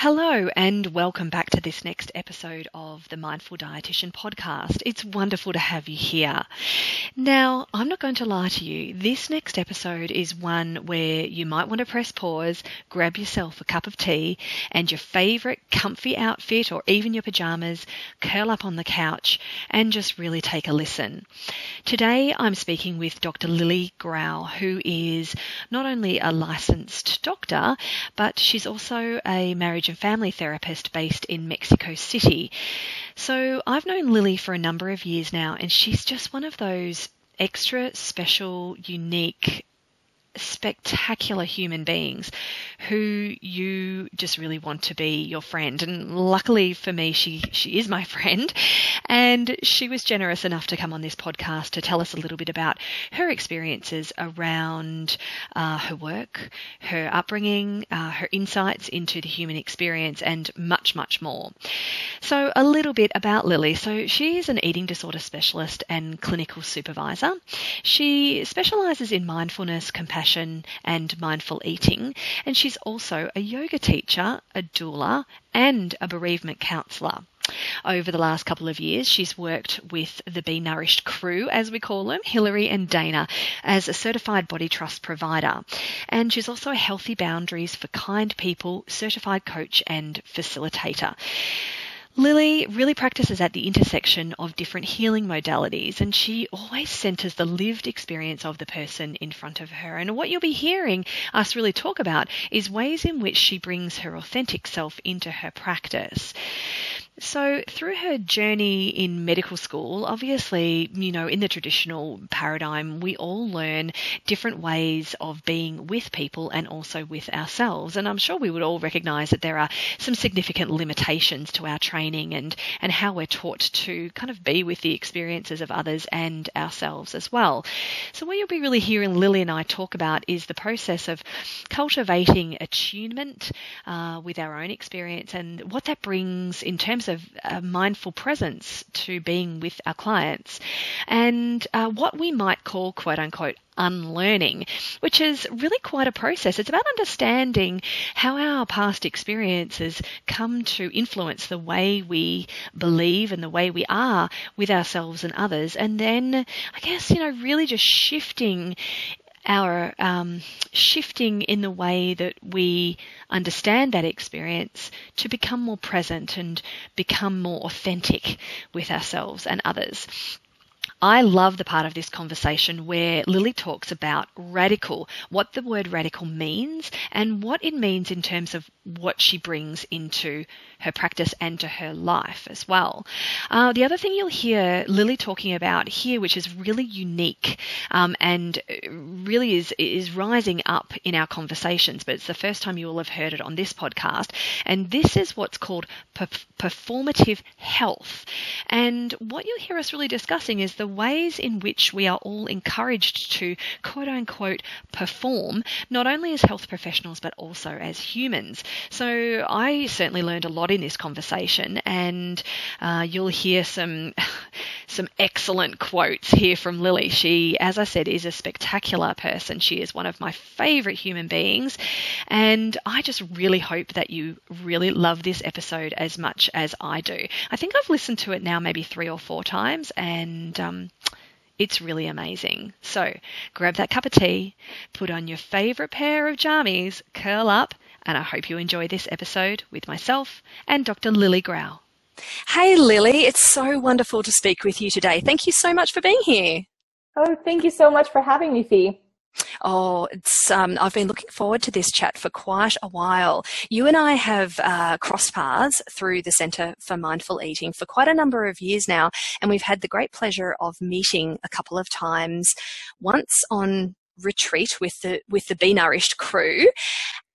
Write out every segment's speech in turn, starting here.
Hello, and welcome back to this next episode of the Mindful Dietitian podcast. It's wonderful to have you here. Now, I'm not going to lie to you, this next episode is one where you might want to press pause, grab yourself a cup of tea, and your favourite comfy outfit or even your pajamas, curl up on the couch, and just really take a listen. Today, I'm speaking with Dr. Lily Graue, who is not only a licensed doctor, but she's also a marriage and family therapist based in Mexico City. So I've known Lily for a number of years now, and she's just one of those extra special, unique spectacular human beings who you just really want to be your friend. And luckily for me, she, she is my friend. And she was generous enough to come on this podcast to tell us a little bit about her experiences around uh, her work, her upbringing, uh, her insights into the human experience, and much, much more. So, a little bit about Lily. So, she is an eating disorder specialist and clinical supervisor. She specializes in mindfulness, compassion, and mindful eating. And she's also a yoga teacher, a doula, and a bereavement counsellor. Over the last couple of years, she's worked with the Be Nourished crew, as we call them, Hilary and Dana, as a certified body trust provider. And she's also a Healthy Boundaries for Kind People certified coach and facilitator. Lily really practices at the intersection of different healing modalities and she always centers the lived experience of the person in front of her. And what you'll be hearing us really talk about is ways in which she brings her authentic self into her practice. So, through her journey in medical school, obviously, you know, in the traditional paradigm, we all learn different ways of being with people and also with ourselves. And I'm sure we would all recognize that there are some significant limitations to our training and, and how we're taught to kind of be with the experiences of others and ourselves as well. So, what you'll be really hearing Lily and I talk about is the process of cultivating attunement uh, with our own experience and what that brings in terms of a mindful presence to being with our clients and uh, what we might call quote unquote unlearning, which is really quite a process. It's about understanding how our past experiences come to influence the way we believe and the way we are with ourselves and others. And then I guess, you know, really just shifting our um, shifting in the way that we understand that experience to become more present and become more authentic with ourselves and others. I love the part of this conversation where Lily talks about radical, what the word radical means, and what it means in terms of what she brings into her practice and to her life as well. Uh, the other thing you'll hear Lily talking about here, which is really unique um, and really is is rising up in our conversations, but it's the first time you will have heard it on this podcast, and this is what's called per- performative health. And what you'll hear us really discussing is the ways in which we are all encouraged to quote unquote perform, not only as health professionals but also as humans. So I certainly learned a lot in this conversation, and uh, you'll hear some some excellent quotes here from Lily. She, as I said, is a spectacular person. She is one of my favorite human beings, and I just really hope that you really love this episode as much as I do. I think I've listened to it now maybe three or four times, and um, it's really amazing. So grab that cup of tea, put on your favourite pair of jammies, curl up, and I hope you enjoy this episode with myself and Dr. Lily Graue. Hey, Lily, it's so wonderful to speak with you today. Thank you so much for being here. Oh, thank you so much for having me, Fee. Oh, it's um, I've been looking forward to this chat for quite a while. You and I have uh, crossed paths through the Centre for Mindful Eating for quite a number of years now, and we've had the great pleasure of meeting a couple of times. Once on retreat with the with the Be Nourished crew,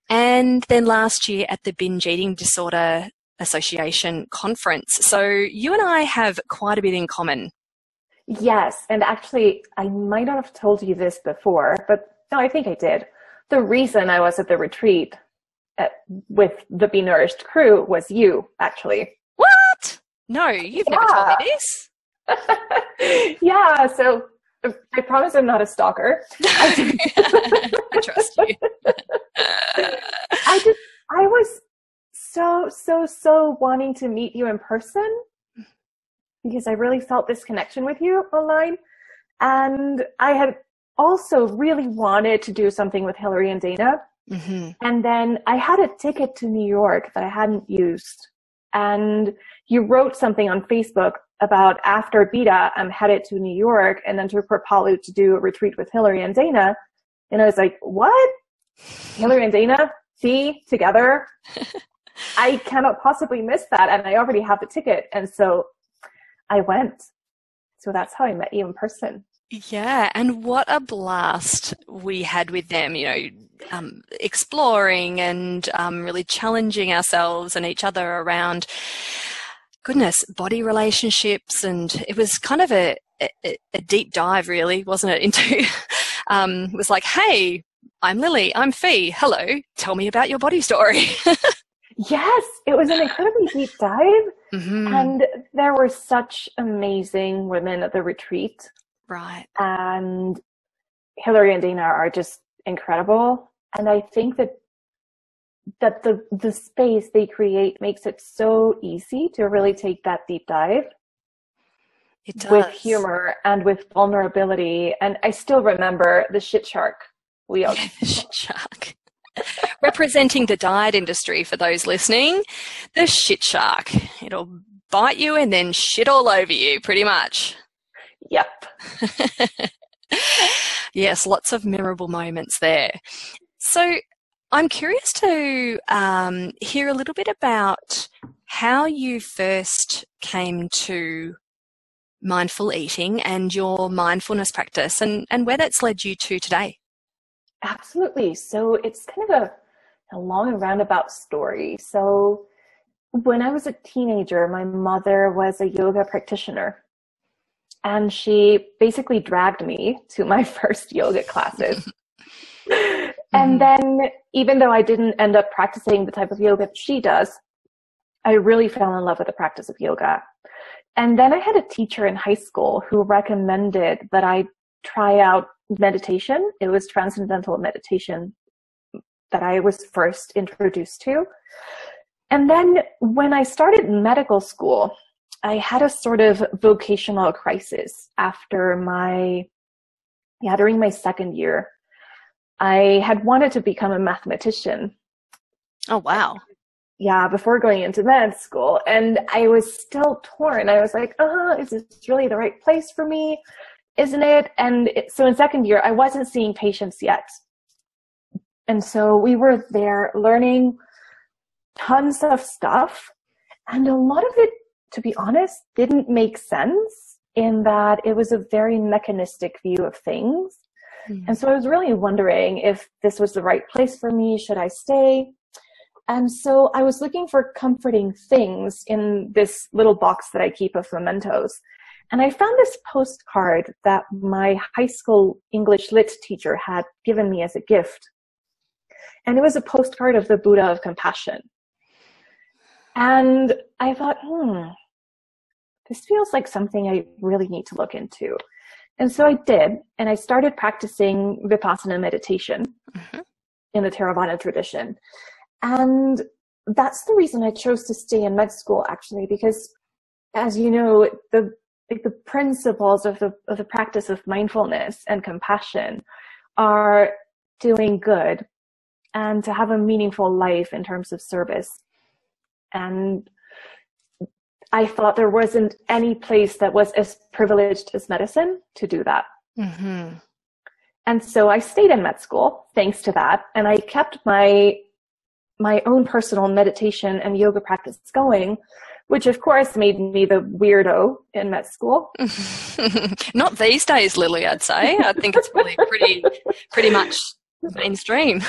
and then last year at the Binge Eating Disorder Association conference. So you and I have quite a bit in common. Yes, and actually, I might not have told you this before, but no, I think I did. The reason I was at the retreat at, with the Be Nourished crew was you, actually. What? No, you've yeah. never told me this. yeah, so I promise I'm not a stalker. I trust you. I just, I was so, so, so wanting to meet you in person because I really felt this connection with you online. And I had also really wanted to do something with Hilary and Dana. Mm-hmm. And then I had a ticket to New York that I hadn't used. And you wrote something on Facebook about after BEDA, I'm headed to New York and then to Kripalu to do a retreat with Hilary and Dana. And I was like, what? Hillary and Dana? See, together? I cannot possibly miss that. And I already have the ticket. And so I went. So that's how I met you in person. Yeah, and what a blast we had with them, you know, um, exploring and um, really challenging ourselves and each other around, goodness, body relationships. And it was kind of a, a, a deep dive, really, wasn't it, into, um, it was like, hey, I'm Lily, I'm Fee, hello, tell me about your body story. yes, it was an incredibly deep dive. Mm-hmm. And there were such amazing women at the retreat. Right. And Hilary and Dana are just incredible. And I think that that the the space they create makes it so easy to really take that deep dive with humor and with vulnerability. And I still remember the shit shark wheel. shit shark. Representing the diet industry for those listening, the shit shark. It'll bite you and then shit all over you, pretty much. Yep. yes, lots of memorable moments there. So I'm curious to um, hear a little bit about how you first came to mindful eating and your mindfulness practice and, and where that's led you to today. Absolutely. So it's kind of a, a long and roundabout story. So when I was a teenager, my mother was a yoga practitioner and she basically dragged me to my first yoga classes. mm-hmm. And then, even though I didn't end up practicing the type of yoga that she does, I really fell in love with the practice of yoga. And then I had a teacher in high school who recommended that I try out meditation. It was transcendental meditation that I was first introduced to. And then when I started medical school, I had a sort of vocational crisis after my, yeah, during my second year. I had wanted to become a mathematician. Oh, wow. Yeah, before going into med school. And I was still torn. I was like, uh, is this really the right place for me? Isn't it? And it, so in second year, I wasn't seeing patients yet. And so we were there learning tons of stuff. And a lot of it to be honest, didn't make sense in that it was a very mechanistic view of things. Mm. And so I was really wondering if this was the right place for me. Should I stay? And so I was looking for comforting things in this little box that I keep of mementos. And I found this postcard that my high school English lit teacher had given me as a gift. And it was a postcard of the Buddha of compassion. And I thought, hmm, this feels like something I really need to look into. And so I did, and I started practicing Vipassana meditation mm-hmm. in the Theravada tradition. And that's the reason I chose to stay in med school, actually, because as you know, the the principles of the of the practice of mindfulness and compassion are doing good and to have a meaningful life in terms of service. And I thought there wasn't any place that was as privileged as medicine to do that. Mm-hmm. And so I stayed in med school thanks to that. And I kept my, my own personal meditation and yoga practice going, which of course made me the weirdo in med school. Not these days, Lily, I'd say. I think it's probably pretty, pretty much mainstream.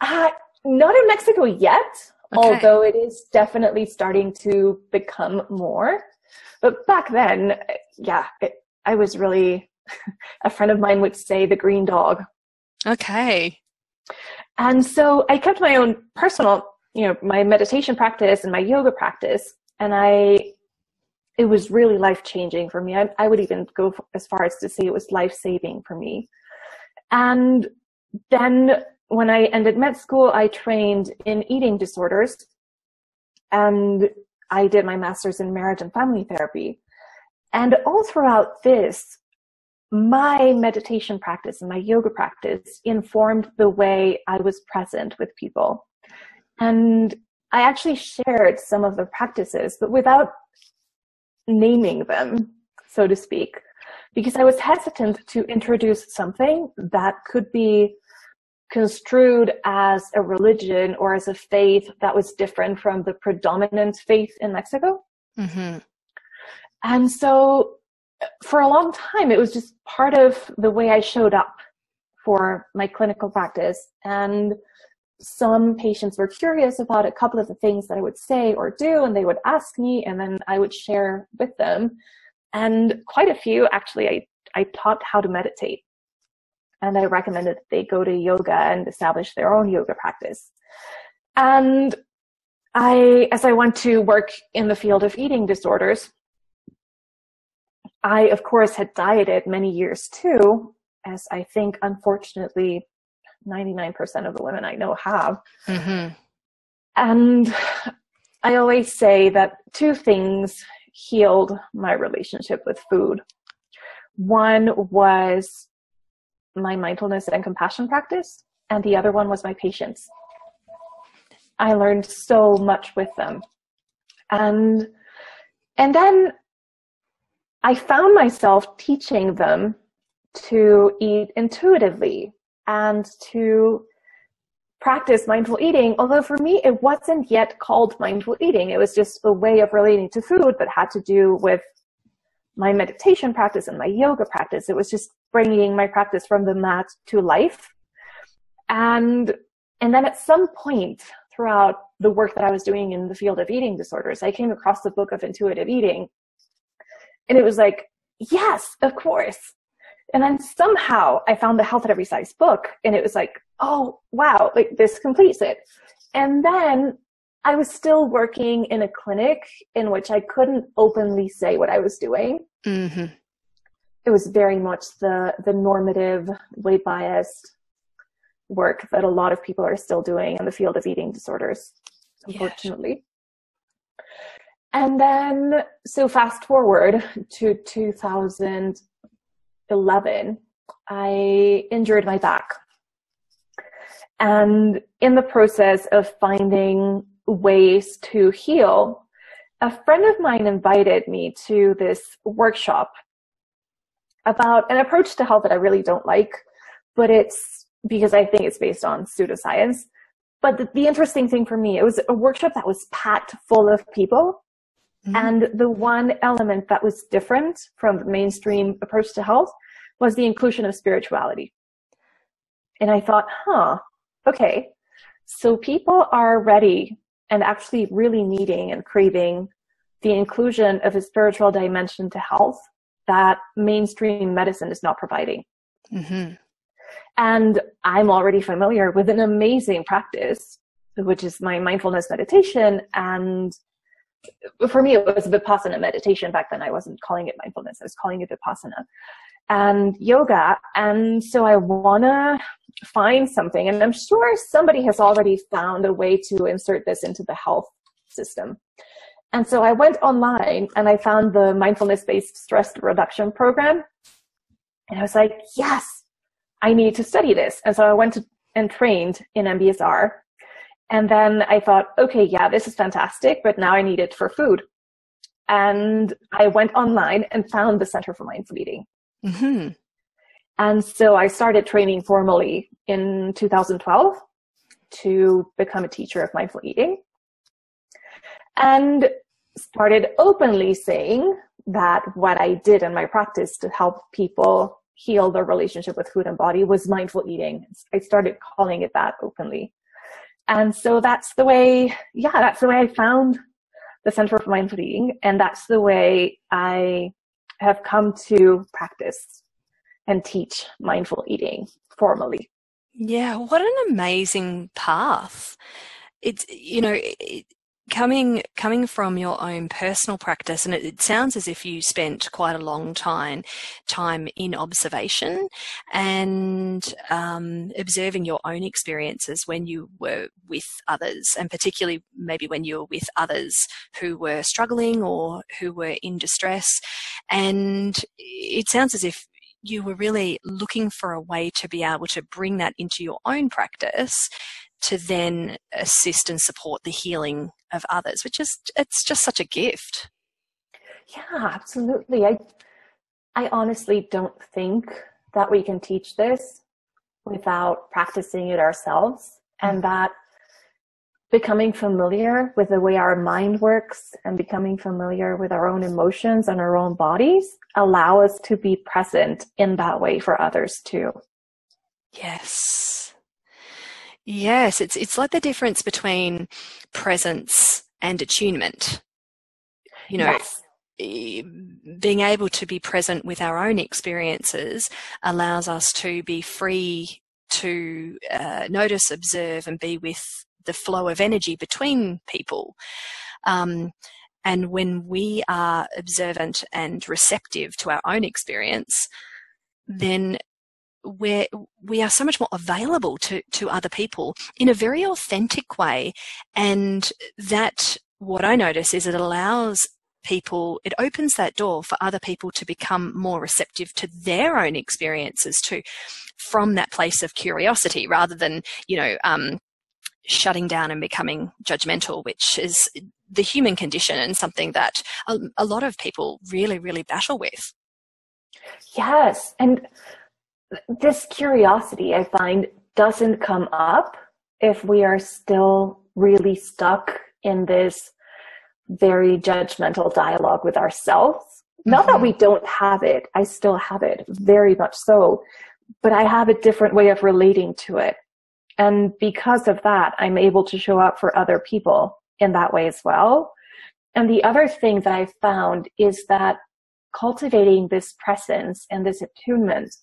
Uh, not in Mexico yet. Okay. Although it is definitely starting to become more. But back then, yeah, it, I was really, a friend of mine would say the green dog. Okay. And so I kept my own personal, you know, my meditation practice and my yoga practice. And I, it was really life changing for me. I, I would even go as far as to say it was life saving for me. And then when I ended med school, I trained in eating disorders and I did my master's in marriage and family therapy. And all throughout this, my meditation practice and my yoga practice informed the way I was present with people. And I actually shared some of the practices, but without naming them, so to speak, because I was hesitant to introduce something that could be construed as a religion or as a faith that was different from the predominant faith in Mexico. Mm-hmm. And so for a long time, it was just part of the way I showed up for my clinical practice. And some patients were curious about a couple of the things that I would say or do, and they would ask me, and then I would share with them. And quite a few, actually, I, I taught how to meditate. And I recommended that they go to yoga and establish their own yoga practice. And I, as I went to work in the field of eating disorders, I, of course, had dieted many years too, as I think, unfortunately, 99% of the women I know have. Mm-hmm. And I always say that two things healed my relationship with food. One was my mindfulness and compassion practice, and the other one was my patients. I learned so much with them. And and then I found myself teaching them to eat intuitively and to practice mindful eating, although for me it wasn't yet called mindful eating. It was just a way of relating to food that had to do with my meditation practice and my yoga practice. It was just bringing my practice from the mat to life. And, and then at some point throughout the work that I was doing in the field of eating disorders, I came across the book of intuitive eating and it was like, yes, of course. And then somehow I found the Health at Every Size book and it was like, oh, wow, like this completes it. And then I was still working in a clinic in which I couldn't openly say what I was doing. Mm-hmm. It was very much the, the normative, weight biased work that a lot of people are still doing in the field of eating disorders, unfortunately. And then, so fast forward to 2011, I injured my back. And in the process of finding ways to heal, a friend of mine invited me to this workshop about an approach to health that I really don't like, but it's because I think it's based on pseudoscience. But the, the interesting thing for me, it was a workshop that was packed full of people Mm-hmm. And the one element that was different from the mainstream approach to health was the inclusion of spirituality. And I thought, huh, okay. So people are ready and actually really needing and craving the inclusion of a spiritual dimension to health that mainstream medicine is not providing. Mm-hmm. And I'm already familiar with an amazing practice, which is my mindfulness meditation and for me, it was Vipassana meditation back then. I wasn't calling it mindfulness. I was calling it Vipassana and yoga. And so I want to find something. And I'm sure somebody has already found a way to insert this into the health system. And so I went online and I found the mindfulness based stress reduction program. And I was like, yes, I need to study this. And so I went to, and trained in MBSR and then I thought, okay, yeah, this is fantastic, but now I need it for food. And I went online and found the Center for Mindful Eating. Mm-hmm. And so I started training formally in 2012 to become a teacher of mindful eating and started openly saying that what I did in my practice to help people heal their relationship with food and body was mindful eating. I started calling it that openly. And so that's the way, yeah, that's the way I found the Center for Mindful Eating. And that's the way I have come to practice and teach mindful eating formally. Yeah, what an amazing path. It's, you know, coming coming from your own personal practice, and it, it, sounds as if you spent quite a long time time in observation and um, observing your own experiences when you were with others, and particularly maybe when you were with others who were struggling or who were in distress. And it sounds as if you were really looking for a way to be able to bring that into your own practice to then assist and support the healing of others, which is it's just such a gift. Yeah, absolutely. I I honestly don't think that we can teach this without practicing it ourselves and mm-hmm. that becoming familiar with the way our mind works and becoming familiar with our own emotions and our own bodies allow us to be present in that way for others too. Yes. Yes, it's it's like the difference between presence and attunement. You know, yes. being able to be present with our own experiences allows us to be free to uh, notice, observe, and be with the flow of energy between people. Um, and when we are observant and receptive to our own experience, then we're, we are so much more available to, to other people in a very authentic way. And that, what I notice is it allows people, it opens that door for other people to become more receptive to their own experiences too, from that place of curiosity rather than, you know, um, shutting down and becoming judgmental, which is the human condition and something that a, a lot of people really, really battle with. Yes. And this curiosity I find doesn't come up if we are still really stuck in this very judgmental dialogue with ourselves. Mm-hmm. Not that mm-hmm. we don't have it, I still have it, very much so, but I have a different way of relating to it. And because of that, I'm able to show up for other people in that way as well. And the other thing that I found is that cultivating this presence and this attunement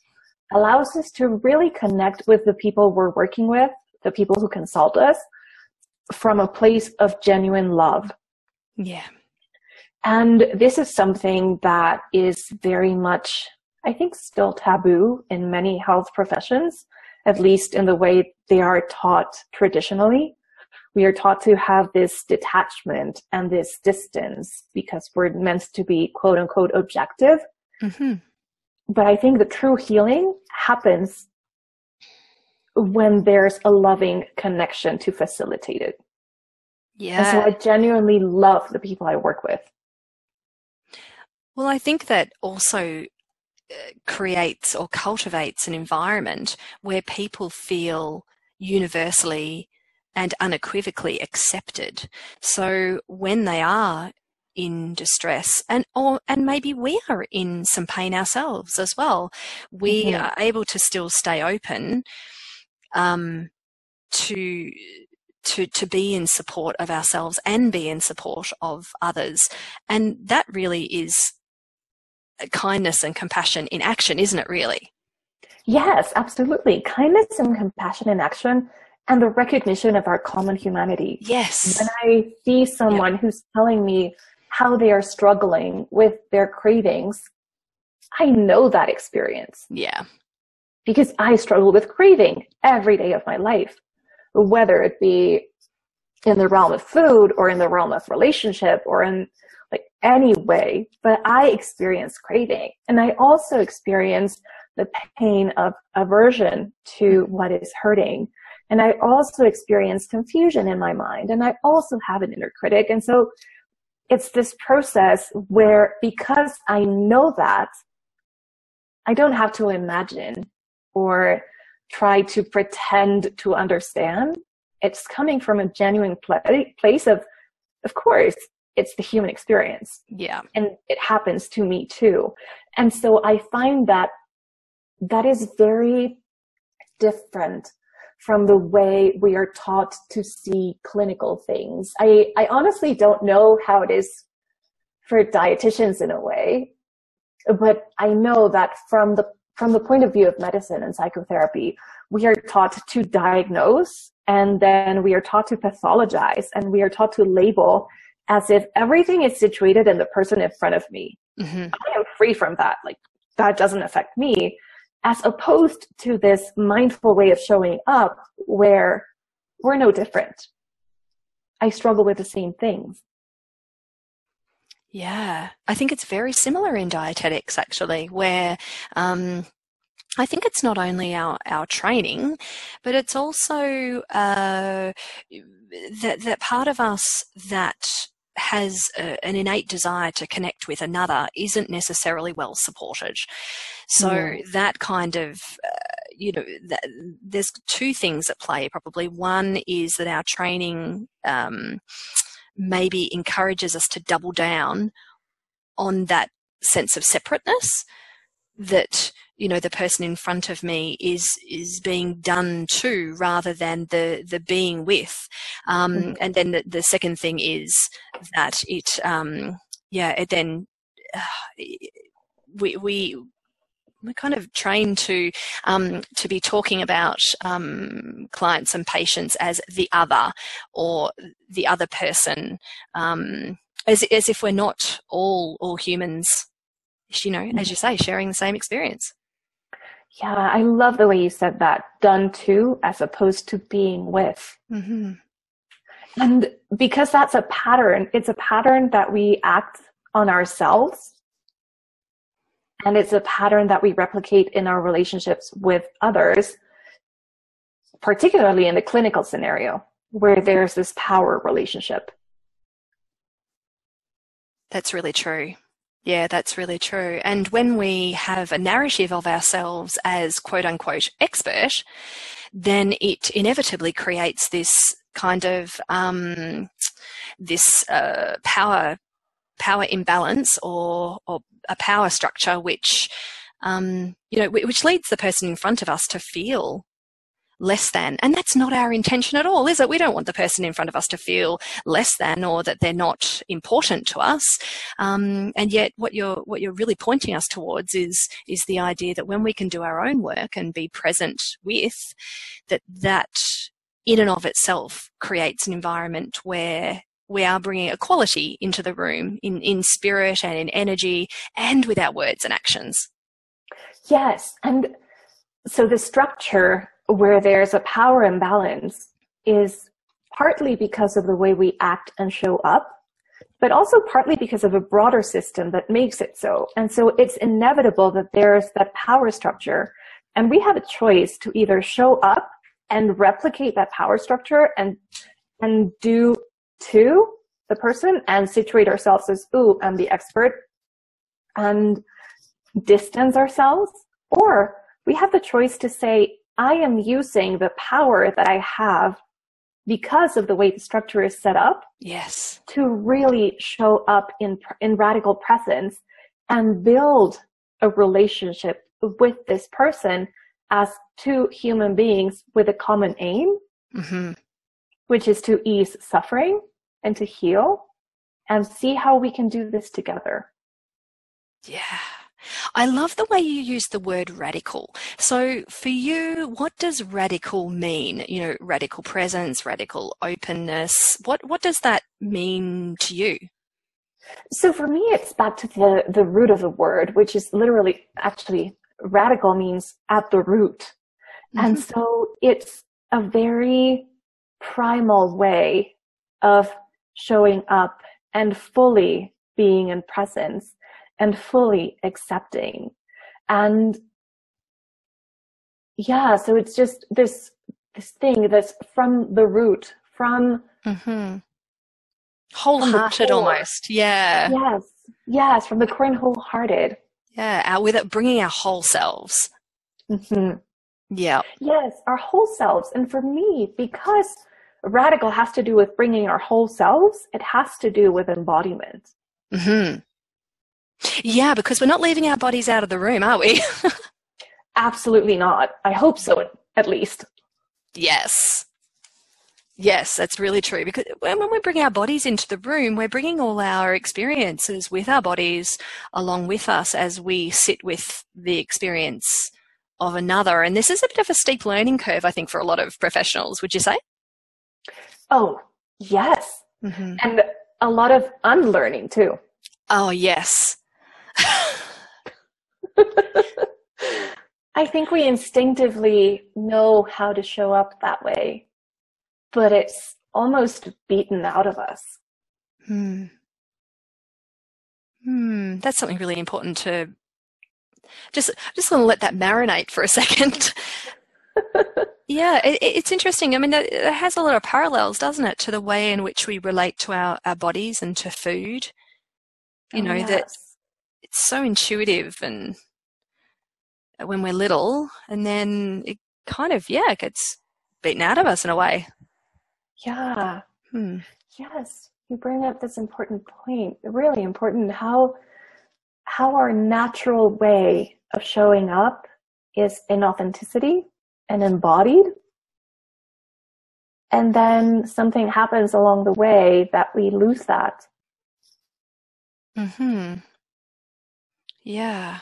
allows us to really connect with the people we're working with, the people who consult us, from a place of genuine love. Yeah. And this is something that is very much, I think, still taboo in many health professions, at least in the way they are taught traditionally. We are taught to have this detachment and this distance because we're meant to be quote unquote objective. Mm-hmm. But I think the true healing happens when there's a loving connection to facilitate it. Yeah. And so I genuinely love the people I work with. Well, I think that also uh, creates or cultivates an environment where people feel universally and unequivocally accepted. So when they are in distress and or and maybe we are in some pain ourselves as well. We mm-hmm. are able to still stay open um, to to to be in support of ourselves and be in support of others. And that really is kindness and compassion in action isn't it really? Yes absolutely. Kindness and compassion in action and the recognition of our common humanity. Yes. When i see someone yep. who's telling me how they are struggling with their cravings, I know that experience. Yeah. Because I struggle with craving every day of my life, whether it be in the realm of food or in the realm of relationship or in like any way, but I experience craving and I also experience the pain of aversion to what is hurting. And I also experience confusion in my mind and I also have an inner critic. And so it's this process where because I know that, I don't have to imagine or try to pretend to understand. It's coming from a genuine place of, of course, it's the human experience. Yeah. And it happens to me too. And so I find that that is very different from the way we are taught to see clinical things. I, I honestly don't know how it is for dietitians in a way, but I know that from the from the point of view of medicine and psychotherapy, we are taught to diagnose and then we are taught to pathologize and we are taught to label as if everything is situated in the person in front of me. Mm-hmm. I am free from that. Like that doesn't affect me as opposed to this mindful way of showing up where we're no different. I struggle with the same things. Yeah, I think it's very similar in dietetics actually, where um, I think it's not only our, our training, but it's also uh, that that part of us that has a, an innate desire to connect with another isn't necessarily well supported. So mm. that kind of uh, you know, that, there's two things at play probably. One is that our training um, maybe encourages us to double down on that sense of separateness that you know the person in front of me is is being done to rather than the the being with um, mm-hmm. and then the, the, second thing is that it um, yeah it then uh, we we we're kind of trained to um, to be talking about um, clients and patients as the other or the other person, um, as as if we're not all all humans. You know, as you say, sharing the same experience. Yeah, I love the way you said that. Done to, as opposed to being with. Mm-hmm. And because that's a pattern, it's a pattern that we act on ourselves and it's a pattern that we replicate in our relationships with others, particularly in the clinical scenario where there's this power relationship. That's really true. Yeah, that's really true. And when we have a narrative of ourselves as quote unquote expert, then it inevitably creates this kind of um, this uh, power power imbalance or, or a power structure which um, you know which leads the person in front of us to feel less than and that's not our intention at all is it we don't want the person in front of us to feel less than or that they're not important to us um, and yet what you're what you're really pointing us towards is is the idea that when we can do our own work and be present with that that in and of itself creates an environment where we are bringing equality into the room in, in spirit and in energy and with our words and actions. Yes. And so the structure where there's a power imbalance is partly because of the way we act and show up, but also partly because of a broader system that makes it so. And so it's inevitable that there's that power structure. And we have a choice to either show up and replicate that power structure and and do to the person and situate ourselves as, ooh, I'm the expert and distance ourselves. Or we have the choice to say, I am using the power that I have because of the way the structure is set up. Yes. To really show up in, in radical presence and build a relationship with this person as two human beings with a common aim, mm-hmm. which is to ease suffering and to heal and see how we can do this together. Yeah. I love the way you use the word radical. So for you, what does radical mean? You know, radical presence, radical openness. What what does that mean to you? So for me it's back to the the root of the word, which is literally actually radical means at the root. Mm-hmm. And so it's a very primal way of showing up and fully being in presence and fully accepting. And yeah, so it's just this this thing that's from the root, from mm-hmm. wholehearted from almost. Yeah. Yes. Yes, from the core and wholehearted. Yeah, our, with it bringing our whole selves. Mm-hmm. Yeah. Yes, our whole selves. And for me, because radical has to do with bringing our whole selves. It has to do with embodiment. Hmm. Yeah, because we're not leaving our bodies out of the room, are we? Absolutely not. I hope so, at least. Yes. Yes, that's really true. Because when, we bring our bodies into the room, we're bringing all our experiences with our bodies along with us as we sit with the experience of another. And this is a bit of a steep learning curve, I think, for a lot of professionals. Would you say? Oh, yes. Mm-hmm. And a lot of unlearning too. Oh, yes. I think we instinctively know how to show up that way but it's almost beaten out of us. Hmm. Hmm. That's something really important to just just want to let that marinate for a second. yeah, it, it's interesting. I mean, it has a lot of parallels, doesn't it, to the way in which we relate to our, our bodies and to food. You oh, know, yes. that it's so intuitive and when we're little, and then it kind of, yeah, gets beaten out of us in a way. Yeah. Hmm. Yes. You bring up this important point, really important how how our natural way of showing up is in authenticity and embodied. And then something happens along the way that we lose that. Hmm. Yeah.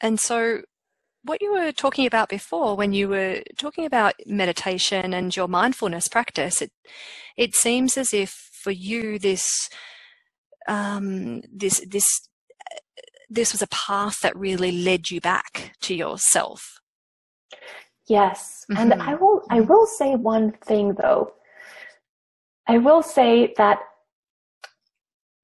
And so what you were talking about before when you were talking about meditation and your mindfulness practice, it it seems as if for you this um, this this this was a path that really led you back to yourself. Yes, mm-hmm. and I will I will say one thing though. I will say that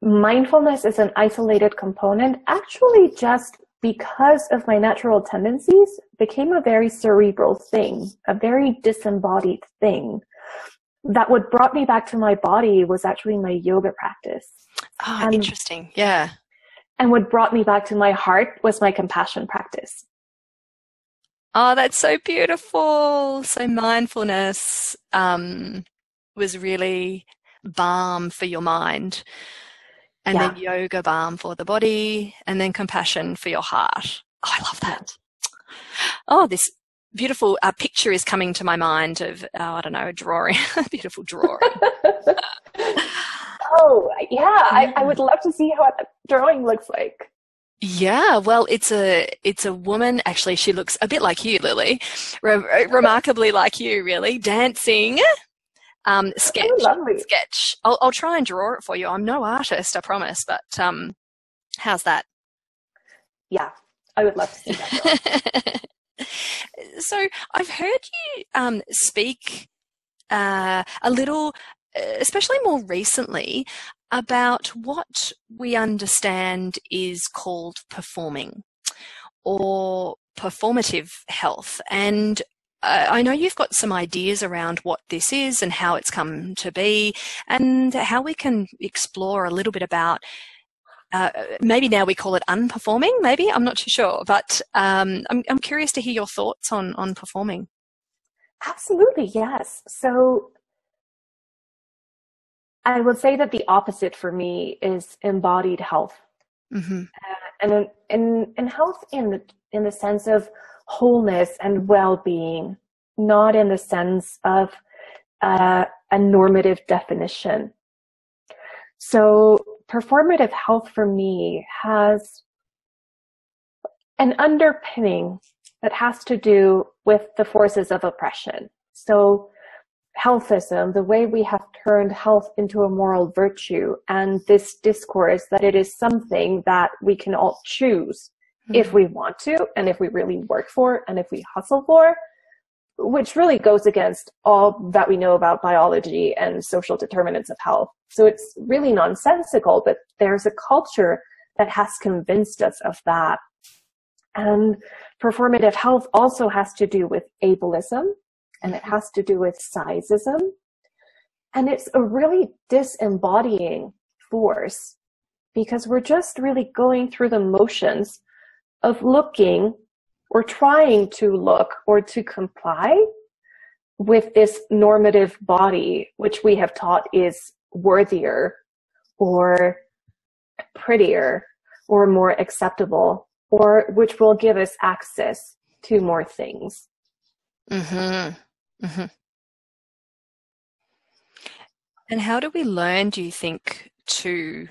mindfulness is an isolated component actually just because of my natural tendencies, became a very cerebral thing, a very disembodied thing. That what brought me back to my body was actually my yoga practice. Oh, and, interesting. Yeah. And what brought me back to my heart was my compassion practice. Oh, that's so beautiful. So mindfulness um, was really balm for your mind and yeah. then yoga balm for the body, and then compassion for your heart. Oh, I love that. Oh, this beautiful uh, picture is coming to my mind of, oh, I don't know, a drawing, a beautiful drawing. oh, yeah, I, I would love to see how that drawing looks like. Yeah, well, it's a it's a woman. Actually, she looks a bit like you, Lily, Re- remarkably like you, really, dancing um, sketch. Oh, sketch. I'll, I'll try and draw it for you. I'm no artist, I promise, but um, how's that? Yeah, I would love to see that. so I've heard you um, speak uh, a little, especially more recently, about what we understand is called performing or performative health. And I know you've got some ideas around what this is and how it's come to be, and how we can explore a little bit about. Uh, maybe now we call it unperforming. Maybe I'm not too sure, but um, I'm I'm curious to hear your thoughts on on performing. Absolutely, yes. So I would say that the opposite for me is embodied health, mm-hmm. And in in health in the in the sense of wholeness and well-being, not in the sense of uh, a normative definition. So performative health for me has an underpinning that has to do with the forces of oppression. So healthism, the way we have turned health into a moral virtue and this discourse that it is something that we can all choose mm-hmm. if we want to and if we really work for and if we hustle for, which really goes against all that we know about biology and social determinants of health. So it's really nonsensical, but there's a culture that has convinced us of that. And performative health also has to do with ableism and it has to do with sizeism. And it's a really disembodying force because we're just really going through the motions of looking or trying to look or to comply with this normative body, which we have taught is worthier or prettier or more acceptable or which will give us access to more things. Mm-hmm. Mm-hmm. And how do we learn, do you think, to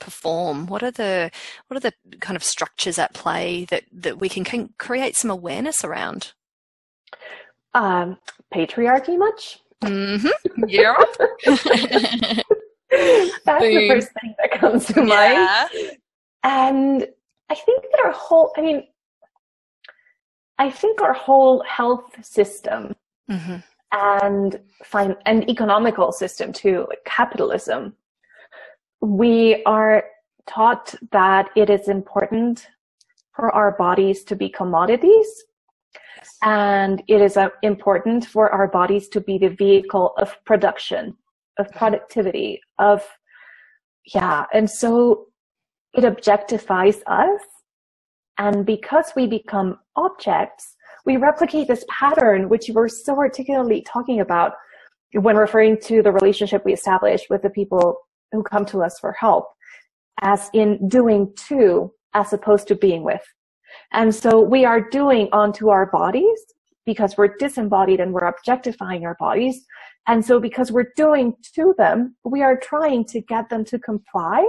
perform? What are the what are the kind of structures at play that that we can, can create some awareness around? Um, patriarchy much? Mm-hmm. Yeah. That's Boom. the first thing that comes to yeah. mind. And I think that our whole, I mean, I think our whole health system mm-hmm. and fine and economical system too, like capitalism, we are taught that it is important for our bodies to be commodities. And it is uh, important for our bodies to be the vehicle of production of productivity of yeah. And so it objectifies us. And because we become objects we replicate this pattern which you were so articulately talking about when referring to the relationship we establish with the people who come to us for help as in doing to as opposed to being with and so we are doing onto our bodies because we're disembodied and we're objectifying our bodies and so because we're doing to them, we are trying to get them to comply.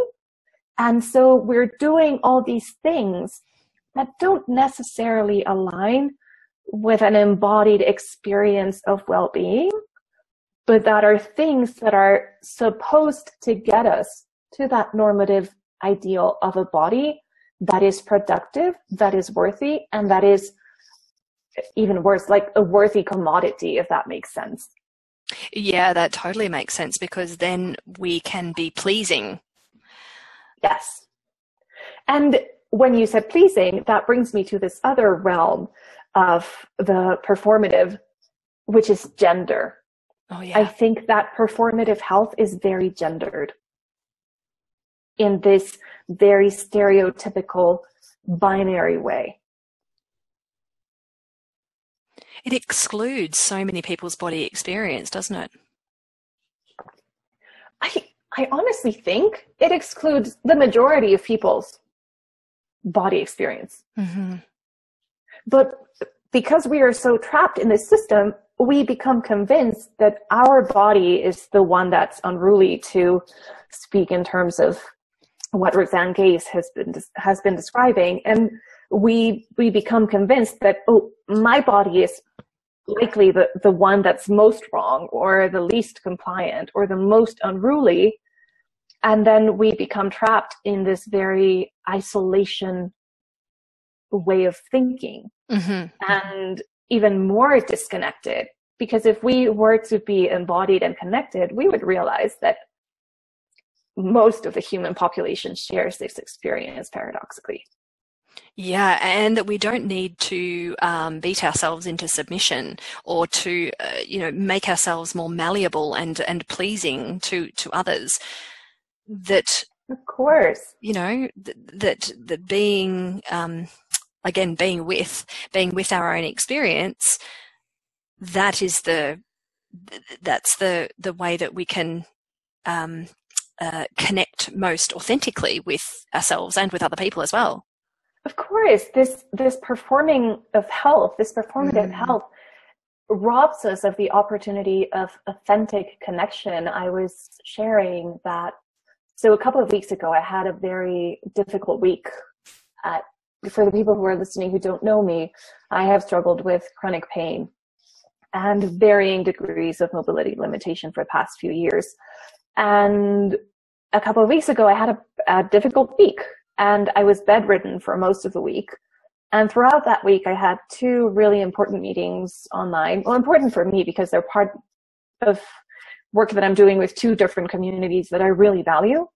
And so we're doing all these things that don't necessarily align with an embodied experience of well-being, but that are things that are supposed to get us to that normative ideal of a body that is productive, that is worthy, and that is even worse, like a worthy commodity, if that makes sense. Yeah, that totally makes sense because then we can be pleasing. Yes. And when you said pleasing, that brings me to this other realm of the performative, which is gender. Oh, yeah. I think that performative health is very gendered in this very stereotypical binary way. it excludes so many people's body experience, doesn't it? I I honestly think it excludes the majority of people's body experience. Mm-hmm. But because we are so trapped in this system, we become convinced that our body is the one that's unruly to speak in terms of what Roxane Gay has been has been describing, and we we become convinced that oh my body is likely the, the one that's most wrong or the least compliant or the most unruly. And then we become trapped in this very isolation way of thinking mm-hmm. and even more disconnected. Because if we were to be embodied and connected, we would realize that most of the human population shares this experience paradoxically. Yeah, and that we don't need to um, beat ourselves into submission or to, uh, you know, make ourselves more malleable and and pleasing to to others. That, of course, you know, th- that that being um, again being with being with our own experience, that is the that's the the way that we can um, uh, connect most authentically with ourselves and with other people as well. Of course, this this performing of health, this performative mm. health robs us of the opportunity of authentic connection. I was sharing that so a couple of weeks ago I had a very difficult week at for the people who are listening who don't know me, I have struggled with chronic pain and varying degrees of mobility limitation for the past few years. And a couple of weeks ago, I had a, a difficult week and I was bedridden for most of the week. And throughout that week, I had two really important meetings online. Well, important for me because they're part of work that I'm doing with two different communities that I really value.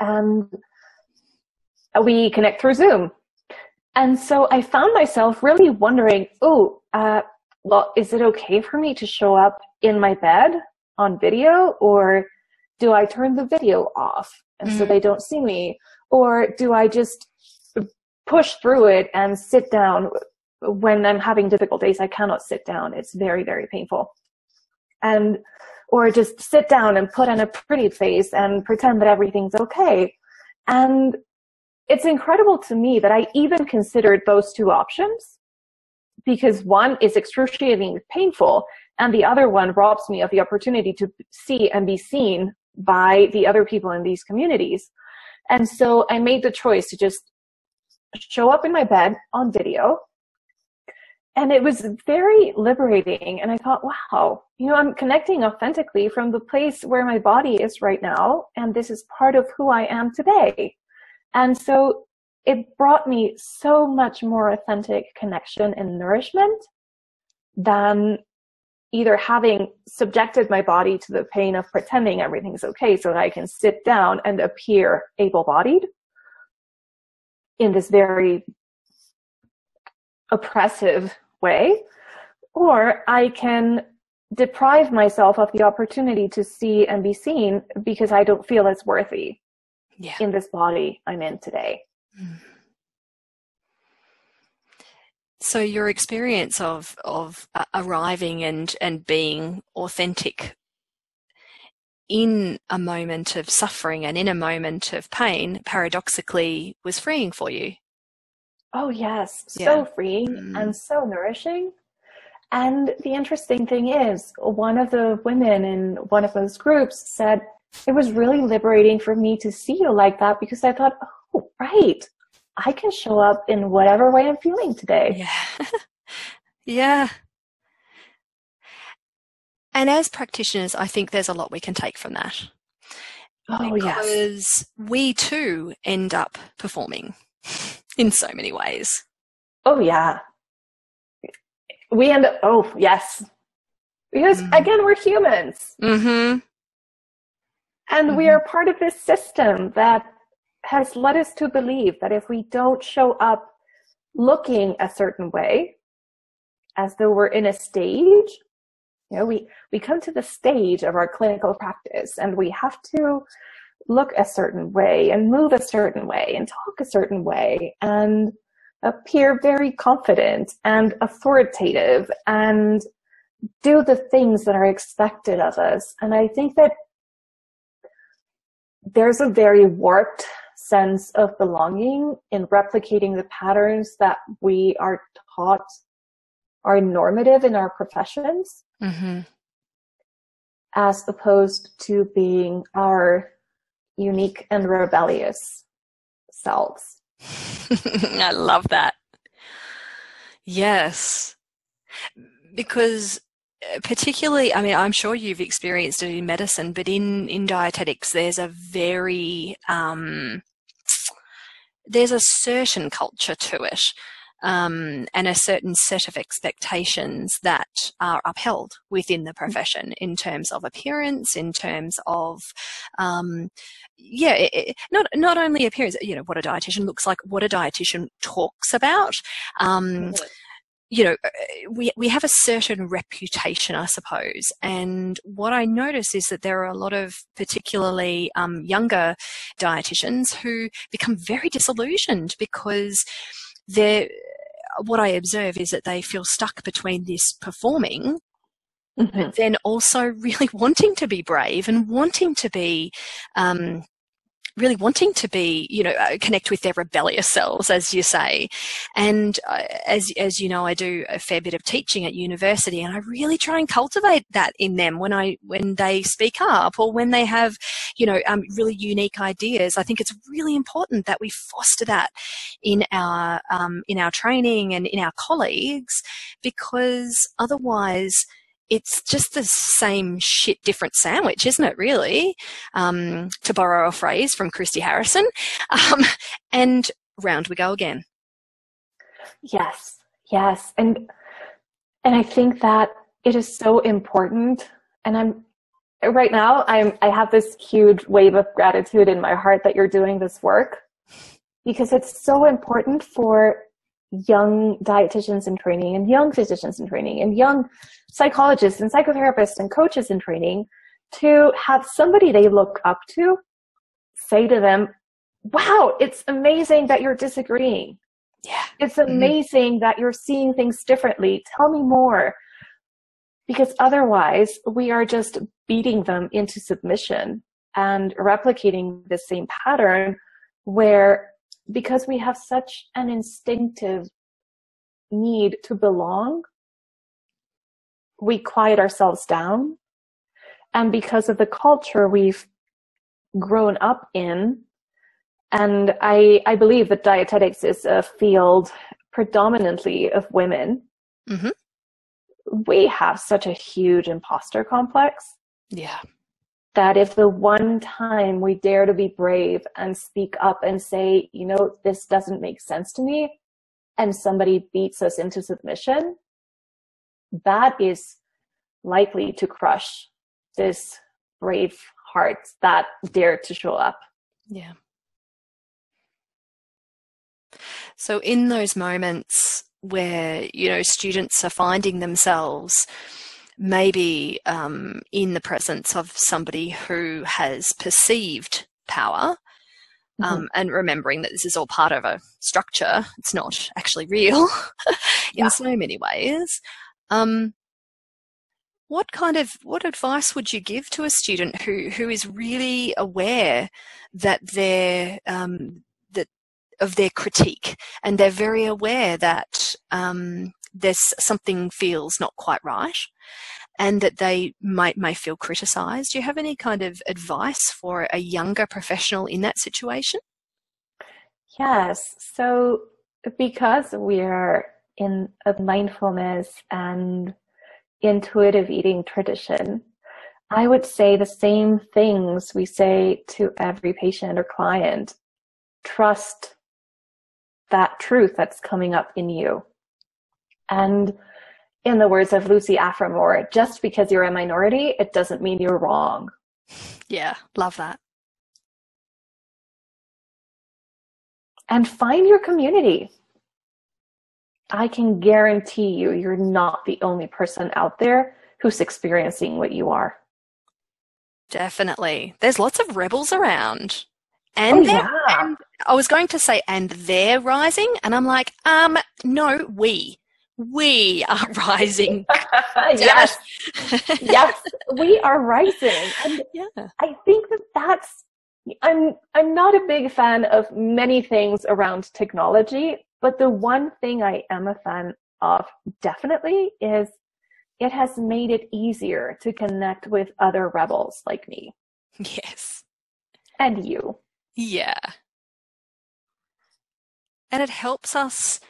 And we connect through Zoom. And so I found myself really wondering, oh, uh, well, is it okay for me to show up in my bed on video or do I turn the video off and mm-hmm. so they don't see me? Or do I just push through it and sit down when I'm having difficult days? I cannot sit down. It's very, very painful. And, or just sit down and put on a pretty face and pretend that everything's okay. And it's incredible to me that I even considered those two options because one is excruciatingly painful and the other one robs me of the opportunity to see and be seen by the other people in these communities. And so I made the choice to just show up in my bed on video. And it was very liberating. And I thought, wow, you know, I'm connecting authentically from the place where my body is right now. And this is part of who I am today. And so it brought me so much more authentic connection and nourishment than either having subjected my body to the pain of pretending everything's okay so that I can sit down and appear able bodied in this very oppressive way, or I can deprive myself of the opportunity to see and be seen because I don't feel as worthy yeah. in this body I'm in today. Mm. So your experience of of uh, arriving and and being authentic in a moment of suffering and in a moment of pain, paradoxically, was freeing for you. Oh yes, so freeing mm. and so nourishing. And the interesting thing is, one of the women in one of those groups said, it was really liberating for me to see you like that because I thought, oh, right. I can show up in whatever way I'm feeling today. Yeah. yeah. And as practitioners, I think there's a lot we can take from that. Oh, because yes. we too end up performing in so many ways. Oh, yeah. We end up, oh, yes. Because mm. again, we're humans. Mm-hmm. And mm-hmm. we are part of this system that has led us to believe that if we don't show up looking a certain way, as though we're in a stage, you know, we, we come to the stage of our clinical practice and we have to look a certain way and move a certain way and talk a certain way and appear very confident and authoritative and do the things that are expected of us. And I think that there's a very warped sense of belonging in replicating the patterns that we are taught are normative in our professions mm-hmm. as opposed to being our unique and rebellious selves. I love that. Yes. Because particularly, I mean, I'm sure you've experienced it in medicine, but in, in dietetics, there's a very, um, there's a certain culture to it. Um, and a certain set of expectations that are upheld within the profession in terms of appearance, in terms of, um, yeah, it, not not only appearance, you know, what a dietitian looks like, what a dietitian talks about. Um, you know, uh, we, we have a certain reputation, I suppose. And what I notice is that there are a lot of particularly um, younger dietitians who become very disillusioned because they're, what I observe is that they feel stuck between this performing Mm-hmm. but then also really wanting to be brave and wanting to be um, really wanting to be, you know, uh, connect with their rebellious selves, as you say. And uh, as, as you know, I do a fair bit of teaching at university and I really try and cultivate that in them when I, when they speak up or when they have, you know, um, really unique ideas. I think it's really important that we foster that in our, um, in our training and in our colleagues because otherwise, it's just the same shit different sandwich, isn't it? Really, um, to borrow a phrase from Christy Harrison, um, and round we go again. Yes, yes, and and I think that it is so important. And I'm right now. I'm I have this huge wave of gratitude in my heart that you're doing this work because it's so important for young dietitians in training and young physicians in training and young psychologists and psychotherapists and coaches in training to have somebody they look up to say to them, wow, it's amazing that you're disagreeing. Yeah. It's mm-hmm. amazing mm-hmm. that you're seeing things differently. Tell me more. Because otherwise, we are just beating them into submission and replicating the same pattern where because we have such an instinctive need to belong, we quiet ourselves down. And because of the culture we've grown up in, and I, I believe that dietetics is a field predominantly of women, mm-hmm. we have such a huge imposter complex. Yeah. That if the one time we dare to be brave and speak up and say, you know, this doesn't make sense to me, and somebody beats us into submission, that is likely to crush this brave heart that dared to show up. Yeah. So in those moments where, you know, students are finding themselves maybe um, in the presence of somebody who has perceived power, mm-hmm. um, and remembering that this is all part of a structure, it's not actually real in yeah. so many ways. Um, what kind of what advice would you give to a student who who is really aware that they're um, that of their critique and they're very aware that um, there's something feels not quite right and that they might may feel criticized do you have any kind of advice for a younger professional in that situation yes so because we're in a mindfulness and intuitive eating tradition, I would say the same things we say to every patient or client. Trust that truth that's coming up in you. And in the words of Lucy Aphramor, just because you're a minority, it doesn't mean you're wrong. Yeah, love that. And find your community. I can guarantee you, you're not the only person out there who's experiencing what you are. Definitely. There's lots of rebels around. And, oh, yeah. and I was going to say, and they're rising. And I'm like, um, no, we. We are rising. yes. yes, we are rising. And yeah. I think that that's I'm I'm not a big fan of many things around technology, but the one thing I am a fan of definitely is it has made it easier to connect with other rebels like me. Yes. And you. Yeah. And it helps us,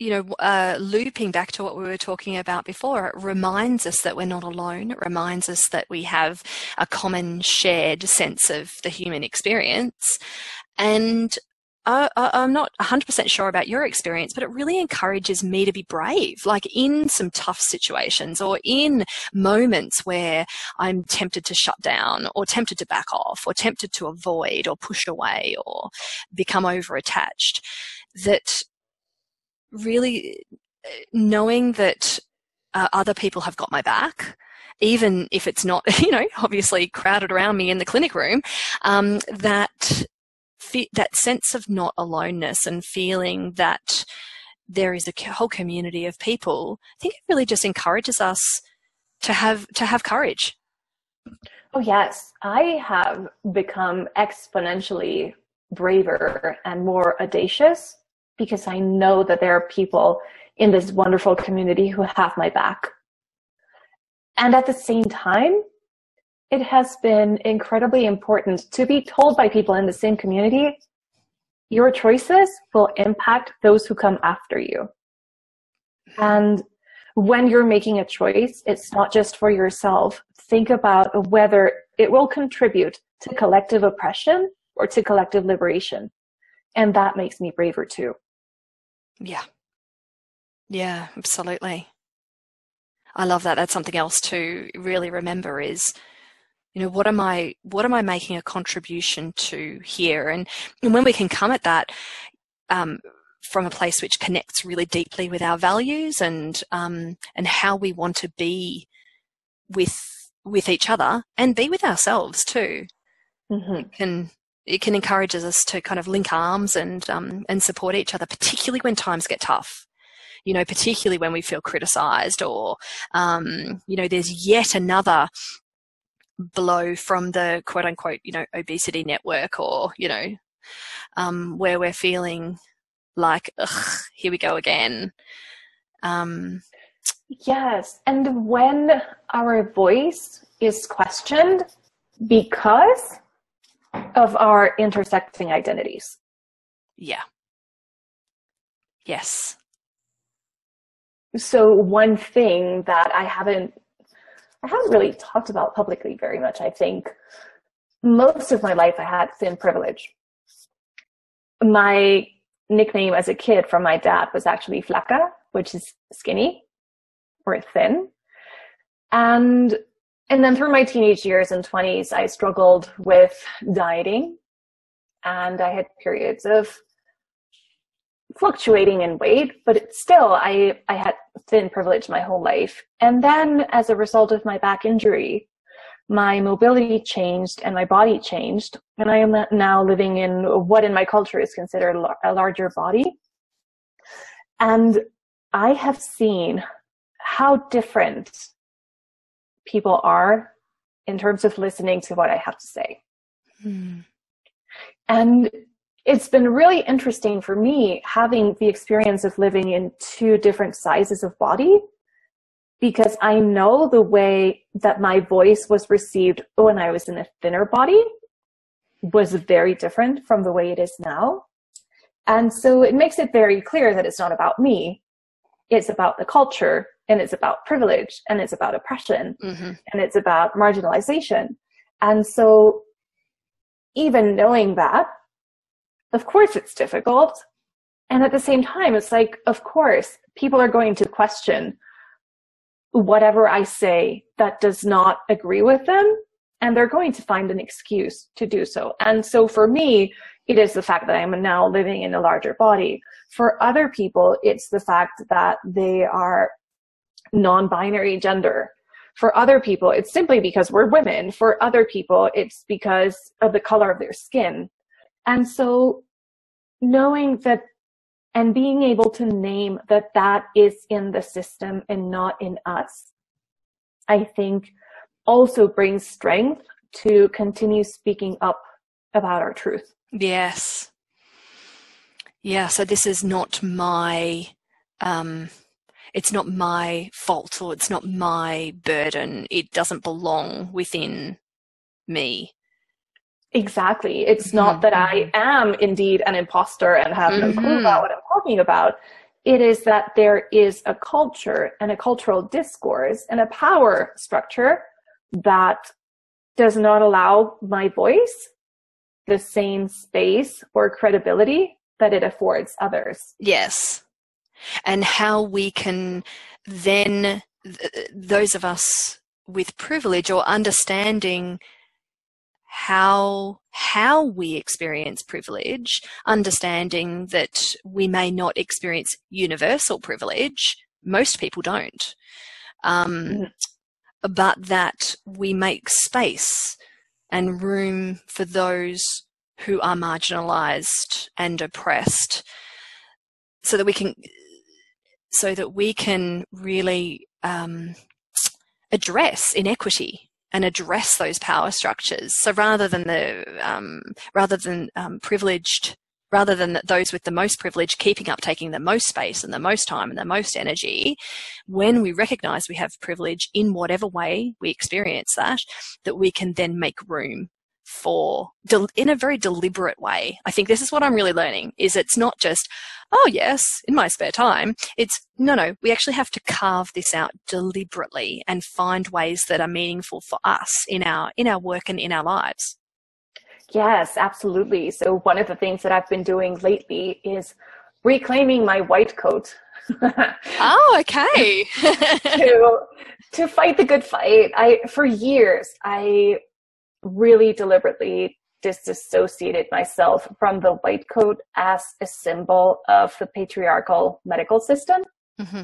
you know, uh, looping back to what we were talking about before, it reminds us that we're not alone. It reminds us that we have a common shared sense of the human experience. And uh, I'm not 100% sure about your experience, but it really encourages me to be brave, like in some tough situations or in moments where I'm tempted to shut down or tempted to back off or tempted to avoid or push away or become over attached. That really knowing that uh, other people have got my back even if it's not, you know, obviously crowded around me in the clinic room, um, that that sense of not aloneness and feeling that there is a whole community of people, I think it really just encourages us to have to have courage. Oh yes, I have become exponentially braver and more audacious because I know that there are people in this wonderful community who have my back. And at the same time, it has been incredibly important to be told by people in the same community your choices will impact those who come after you. And when you're making a choice, it's not just for yourself. Think about whether it will contribute to collective oppression or to collective liberation. And that makes me braver too. Yeah. Yeah, absolutely. I love that. That's something else to really remember is you know what am i what am i making a contribution to here and, and when we can come at that um, from a place which connects really deeply with our values and um, and how we want to be with with each other and be with ourselves too mm-hmm. it can it can encourage us to kind of link arms and um, and support each other particularly when times get tough you know particularly when we feel criticized or um, you know there's yet another blow from the quote unquote, you know, obesity network or, you know, um, where we're feeling like, ugh, here we go again. Um, Yes. And when our voice is questioned because of our intersecting identities. Yeah. Yes. So one thing that I haven't I haven't really talked about publicly very much, I think. Most of my life I had thin privilege. My nickname as a kid from my dad was actually flaca, which is skinny or thin. And and then through my teenage years and 20s, I struggled with dieting and I had periods of fluctuating in weight, but still I, I had thin privilege my whole life. And then as a result of my back injury, my mobility changed and my body changed. And I am now living in what in my culture is considered a larger body. And I have seen how different people are in terms of listening to what I have to say. Hmm. And it's been really interesting for me having the experience of living in two different sizes of body because I know the way that my voice was received when I was in a thinner body was very different from the way it is now. And so it makes it very clear that it's not about me. It's about the culture and it's about privilege and it's about oppression mm-hmm. and it's about marginalization. And so even knowing that, of course it's difficult. And at the same time, it's like, of course, people are going to question whatever I say that does not agree with them. And they're going to find an excuse to do so. And so for me, it is the fact that I'm now living in a larger body. For other people, it's the fact that they are non-binary gender. For other people, it's simply because we're women. For other people, it's because of the color of their skin. And so knowing that and being able to name that that is in the system and not in us, I think also brings strength to continue speaking up about our truth. Yes. Yeah, so this is not my um it's not my fault or it's not my burden. It doesn't belong within me. Exactly. It's mm-hmm. not that I mm-hmm. am indeed an imposter and have mm-hmm. no clue about mm-hmm. what I'm talking about. It is that there is a culture and a cultural discourse and a power structure that does not allow my voice the same space or credibility that it affords others. Yes and how we can then, those of us with privilege or understanding how how we experience privilege, understanding that we may not experience universal privilege. Most people don't. Um, mm-hmm. But that we make space and room for those who are marginalized and oppressed so that we can so that we can really um, address inequity and address those power structures. So rather than the um, rather than um, privileged, rather than those with the most privilege keeping up taking the most space and the most time and the most energy, when we recognize we have privilege in whatever way we experience that, that we can then make room for in a very deliberate way. I think this is what I'm really learning is it's not just, oh yes, in my spare time. It's no, no, we actually have to carve this out deliberately and find ways that are meaningful for us in our, in our work and in our lives. Yes, absolutely. So one of the things that I've been doing lately is reclaiming my white coat. oh, okay. to to fight the good fight. I for years I really deliberately disassociated myself from the white coat as a symbol of the patriarchal medical system. Mm-hmm.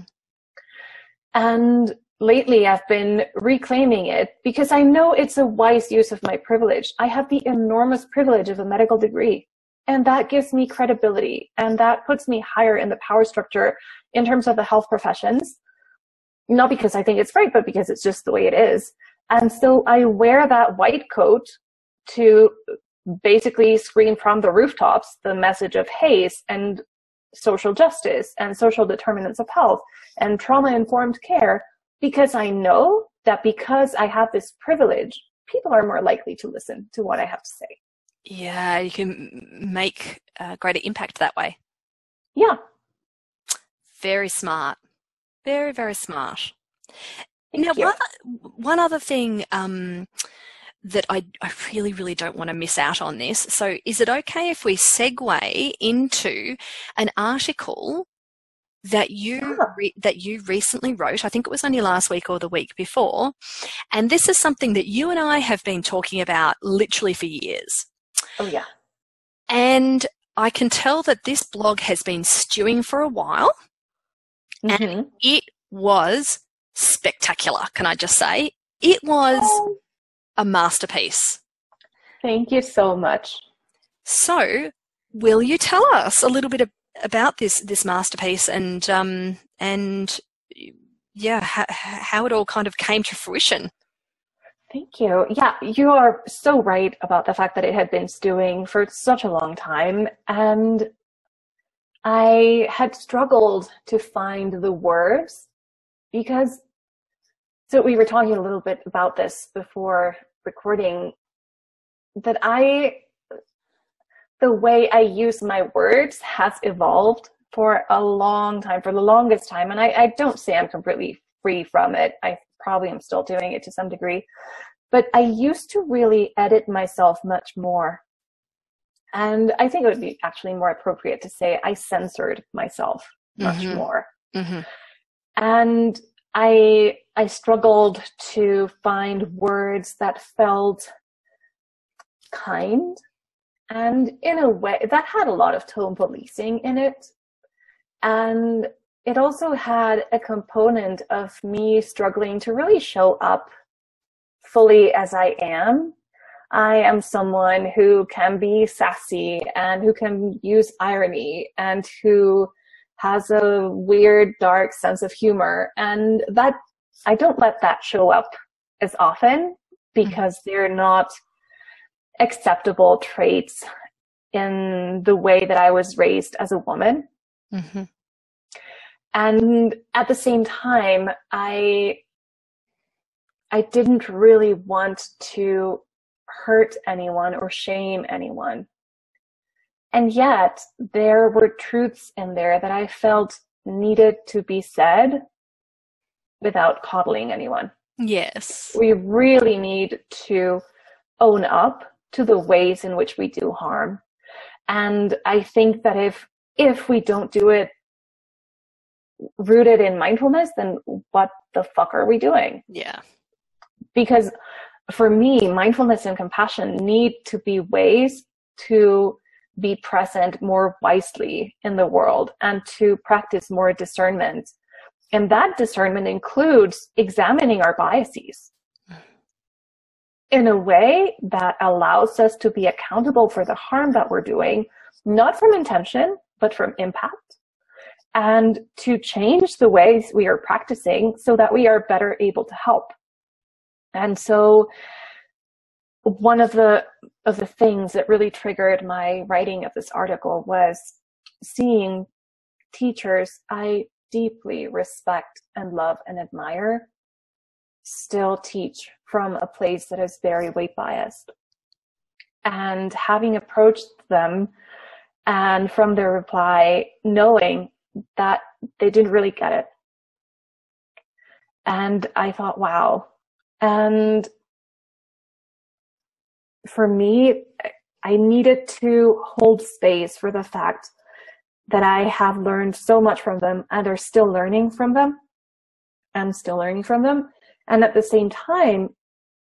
And lately I've been reclaiming it because I know it's a wise use of my privilege. I have the enormous privilege of a medical degree. And that gives me credibility and that puts me higher in the power structure in terms of the health professions. Not because I think it's right, but because it's just the way it is. And so I wear that white coat to basically scream from the rooftops the message of HAES and social justice and social determinants of health and trauma informed care because I know that because I have this privilege, people are more likely to listen to what I have to say. Yeah, you can make a greater impact that way. Yeah. Very smart. Very, very smart. Thank now, you. one, one other thing um, that I, I really, really don't want to miss out on this. So, is it okay if we segue into an article that you Yeah. re- that you recently wrote? I think it was only last week or the week before, and this is something that you and I have been talking about literally for years. Oh, yeah. And I can tell that this blog has been stewing for a while. Mhm. It was spectacular, can I just say? It was Oh, a masterpiece. thank you so much. So, will you tell us a little bit ab- about this this masterpiece and um and yeah, ha- how it all kind of came to fruition? Thank you. Yeah, you are so right about the fact that it had been stewing for such a long time. And I had struggled to find the words because, so we were talking a little bit about this before recording, that I, the way I use my words has evolved for a long time, for the longest time. And I, I don't say I'm completely free from it. I probably am still doing it to some degree. But I used to really edit myself much more. And I think it would be actually more appropriate to say I censored myself much Mhm. more. Mm-hmm. And I I struggled to find words that felt kind and in a way that had a lot of tone policing in it. And it also had a component of me struggling to really show up fully as I am. I am someone who can be sassy and who can use irony and who has a weird, dark sense of humor. And that, I don't let that show up as often because they're not acceptable traits in the way that I was raised as a woman. Mm-hmm. And at the same time, I, I didn't really want to hurt anyone or shame anyone. And yet there were truths in there that I felt needed to be said without coddling anyone. Yes. We really need to own up to the ways in which we do harm. And I think that if, if we don't do it rooted in mindfulness, then what the fuck are we doing? Yeah. because for me mindfulness and compassion need to be ways to be present more wisely in the world and to practice more discernment. And that discernment includes examining our biases in a way that allows us to be accountable for the harm that we're doing not from intention but from impact and to change the ways we are practicing so that we are better able to help. And so one of the of the things that really triggered my writing of this article was seeing teachers I deeply respect and love and admire still teach from a place that is very weight biased. And having approached them and from their reply knowing that they didn't really get it. And I thought, wow, and for me, I needed to hold space for the fact that I have learned so much from them and are still learning from them. I'm still learning from them. And at the same time,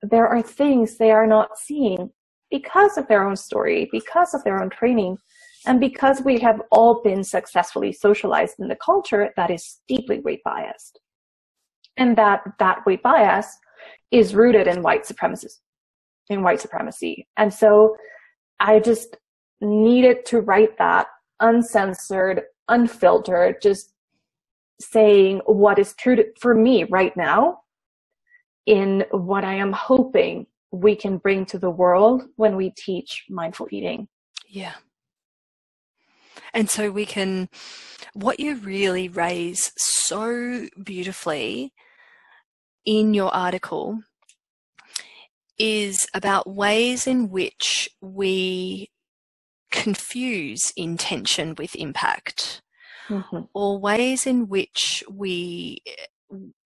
there are things they are not seeing because of their own story, because of their own training, and because we have all been successfully socialized in the culture that is deeply weight biased. And that, that weight bias is rooted in white supremacy, in white supremacy. And so I just needed to write that uncensored, unfiltered, just saying what is true to, for me right now in what I am hoping we can bring to the world when we teach mindful eating. Yeah. And so we can, what you really raise so beautifully in your article is about ways in which we confuse intention with impact mm-hmm. or ways in which we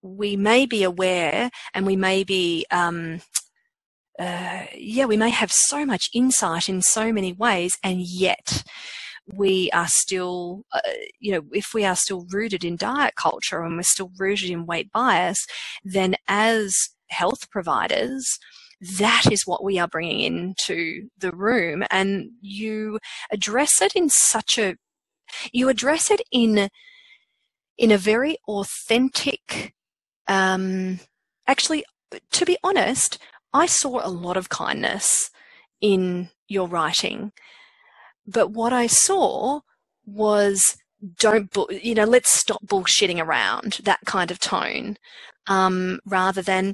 we may be aware and we may be um, uh, yeah we may have so much insight in so many ways and yet we are still uh, you know if we are still rooted in diet culture and we're still rooted in weight bias then as health providers that is what we are bringing into the room. And you address it in such a you address it in in a very authentic um actually to be honest i saw a lot of kindness in your writing. But what i saw was don't you know let's stop bullshitting around that kind of tone um, rather than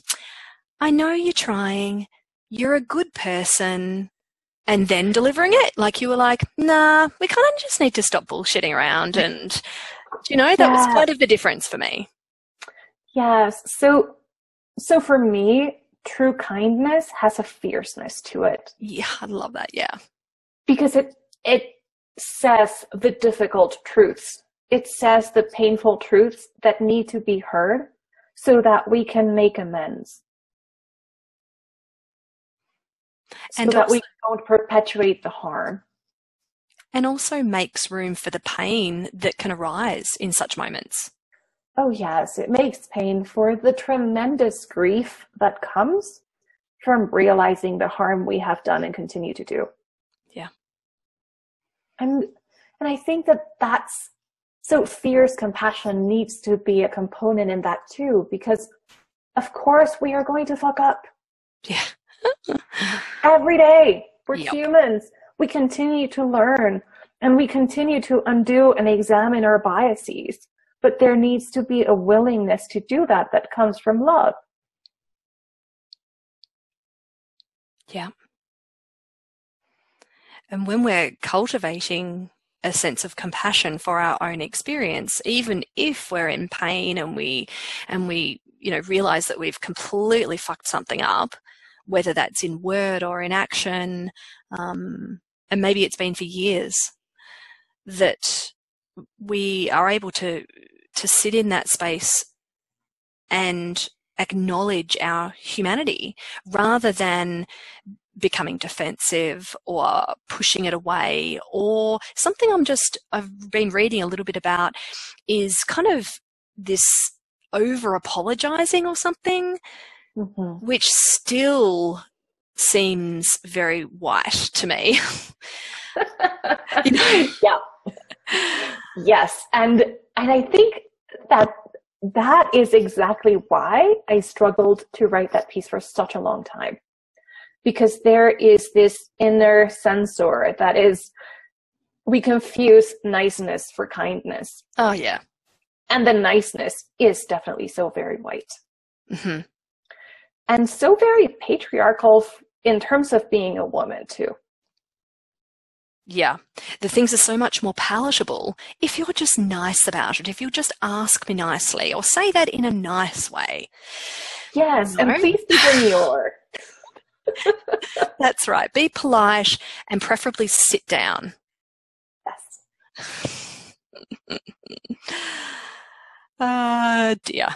I know you're trying, you're a good person, and then delivering it. Like you were like, nah, we kind of just need to stop bullshitting around. And, you know, that yeah. was kind of the difference for me. Yes. So, so for me, true kindness has a fierceness to it. Yeah, I love that. Yeah. Because it, it says the difficult truths. It says the painful truths that need to be heard so that we can make amends. So and that also, we don't perpetuate the harm. And also makes room for the pain that can arise in such moments. Oh, yes, it makes pain for the tremendous grief that comes from realizing the harm we have done and continue to do. Yeah. And and I think that that's so fierce compassion needs to be a component in that too because of course we are going to fuck up. Yeah. Every day. We're yep. humans. We continue to learn and we continue to undo and examine our biases. But there needs to be a willingness to do that that comes from love. Yeah. And when we're cultivating a sense of compassion for our own experience, even if we're in pain and we and we, you know, realize that we've completely fucked something up, whether that's in word or in action, um, and maybe it's been for years, that we are able to to sit in that space and acknowledge our humanity rather than becoming defensive or pushing it away or something I'm just I've been reading a little bit about is kind of this over apologizing or something mm-hmm. which still seems very white to me. you know? Yeah. Yes. And and I think that that is exactly why I struggled to write that piece for such a long time. Because there is this inner censor that is we confuse niceness for kindness. Oh yeah. And the niceness is definitely so very white. Mm-hmm and so very patriarchal in terms of being a woman too. Yeah, the things are so much more palatable if you're just nice about it, if you just ask me nicely or say that in a nice way. Yes, no? and please be demure. That's right. Be polite and preferably sit down. Yes. Ah, uh, dear.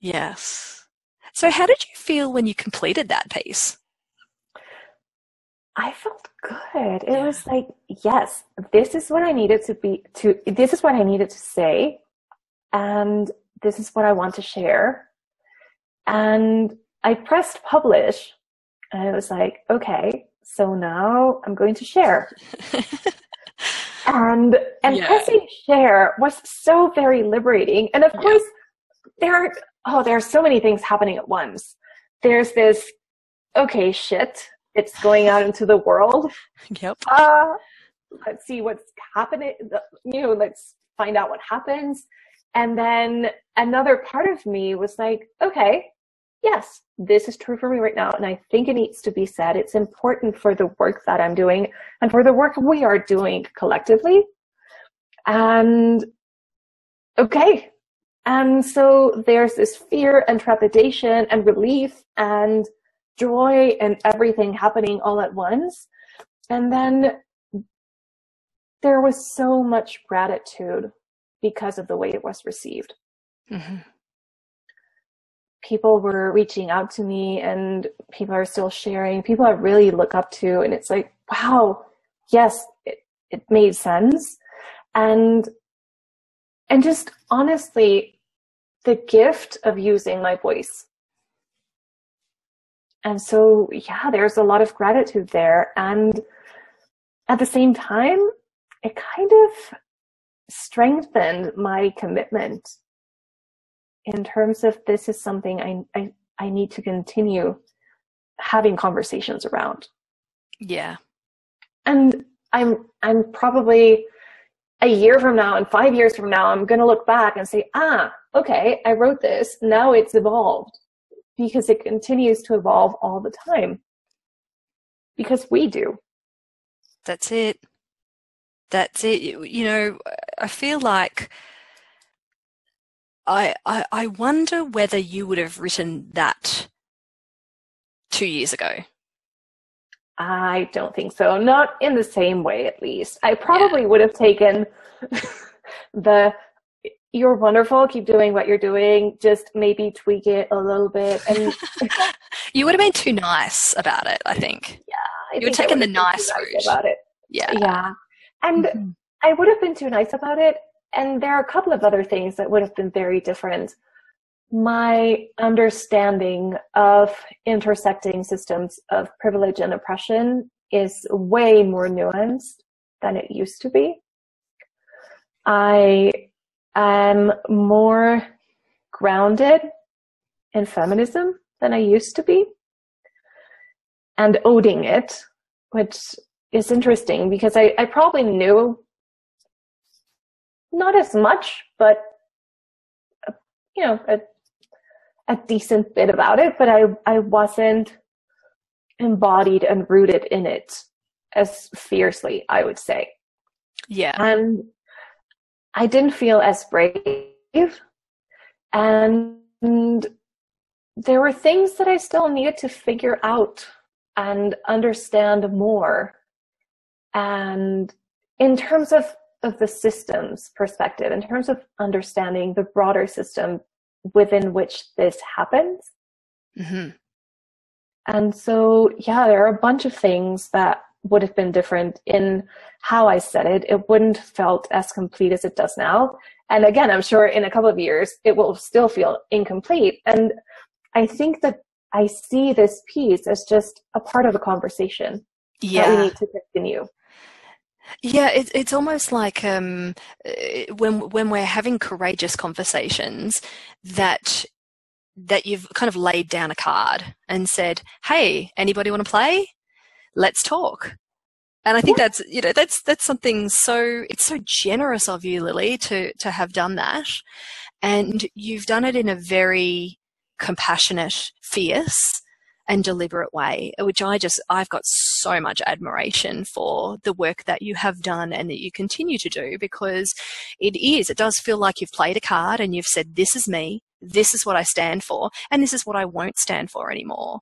Yes. So, how did you feel when you completed that piece? I felt good. It was like, yes, this is what I needed to be to this is what I needed to say and this is what I want to share. And I pressed publish and it was like, okay, so now I'm going to share. and and yeah. pressing share was so very liberating. And of yeah. course there are oh, there are so many things happening at once. There's this, okay, shit, it's going out into the world. Yep. Uh, let's see what's happening. You know, let's find out what happens. And then another part of me was like, okay, yes, this is true for me right now. And I think it needs to be said. It's important for the work that I'm doing and for the work we are doing collectively And okay. And so there's this fear and trepidation and relief and joy and everything happening all at once. And then there was so much gratitude because of the way it was received. Mm-hmm. People were reaching out to me and people are still sharing, people I really look up to. And it's like, wow, yes, it, it made sense. And, and just honestly, the gift of using my voice. And so, yeah, there's a lot of gratitude there. And at the same time, it kind of strengthened my commitment in terms of this is something I, I, I need to continue having conversations around. Yeah. And I'm I'm probably a year from now and five years from now, I'm going to look back and say, ah, okay, I wrote this. Now it's evolved because it continues to evolve all the time. Because we do. That's it. That's it. You know, I feel like I, I, I wonder whether you would have written that two years ago. I don't think so. Not in the same way, at least. I probably yeah. would have taken the you're wonderful, keep doing what you're doing, just maybe tweak it a little bit. And you would have been too nice about it, I think. Yeah. I you were taking the nice route. about it. Yeah. Yeah. And mm-hmm. I would have been too nice about it. And there are a couple of other things that would have been very different my understanding of intersecting systems of privilege and oppression is way more nuanced than it used to be. I am more grounded in feminism than I used to be and owning it, which is interesting because I, I probably knew not as much, but uh, you know, a a decent bit about it, but I, I wasn't embodied and rooted in it as fiercely, I would say. Yeah. And I didn't feel as brave. And there were things that I still needed to figure out and understand more. And in terms of, of the systems perspective, in terms of understanding the broader system within which this happens. Mm-hmm. And so, yeah, there are a bunch of things that would have been different in how I said it. It wouldn't have felt as complete as it does now. And again, I'm sure in a couple of years it will still feel incomplete. And I think that I see this piece as just a part of a conversation yeah. that we need to continue. Yeah, it, it's almost like um, uh, when when we're having courageous conversations that that you've kind of laid down a card and said, "Hey, anybody want to play? Let's talk." And I think yeah. that's you know that's that's something so it's so generous of you, Lily, to to have done that, and you've done it in a very compassionate, fierce, and deliberate way, which I just, I've got so much admiration for the work that you have done and that you continue to do because it is, it does feel like you've played a card and you've said, this is me, this is what I stand for, and this is what I won't stand for anymore.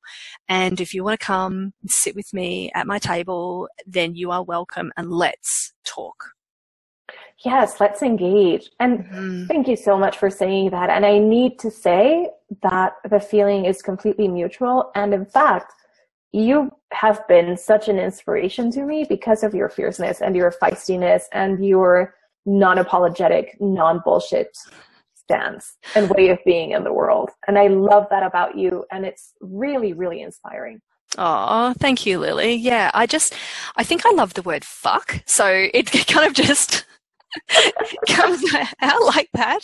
And if you want to come sit with me at my table, then you are welcome and let's talk. Yes, let's engage. And mm-hmm. thank you so much for saying that. And I need to say that the feeling is completely mutual. And in fact, you have been such an inspiration to me because of your fierceness and your feistiness and your non apologetic, non bullshit stance and way of being in the world. And I love that about you. And it's really, really inspiring. Oh, thank you, Lily. Yeah, I just, I think I love the word fuck. So it kind of just comes out like that.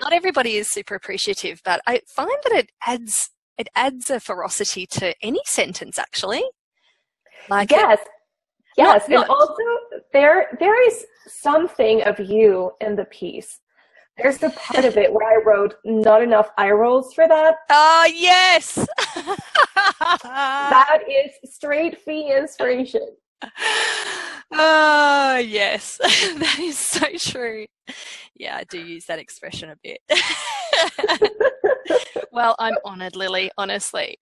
Not everybody is super appreciative, but I find that it adds it adds a ferocity to any sentence actually. Like yes. It, yes. Not, and not, also there there is something of you in the piece. There's the part of it where I wrote not enough eye rolls for that. Ah, uh, yes. that is straight fee inspiration. Oh, yes, that is so true. Yeah, I do use that expression a bit. well, I'm honoured, Lily, honestly.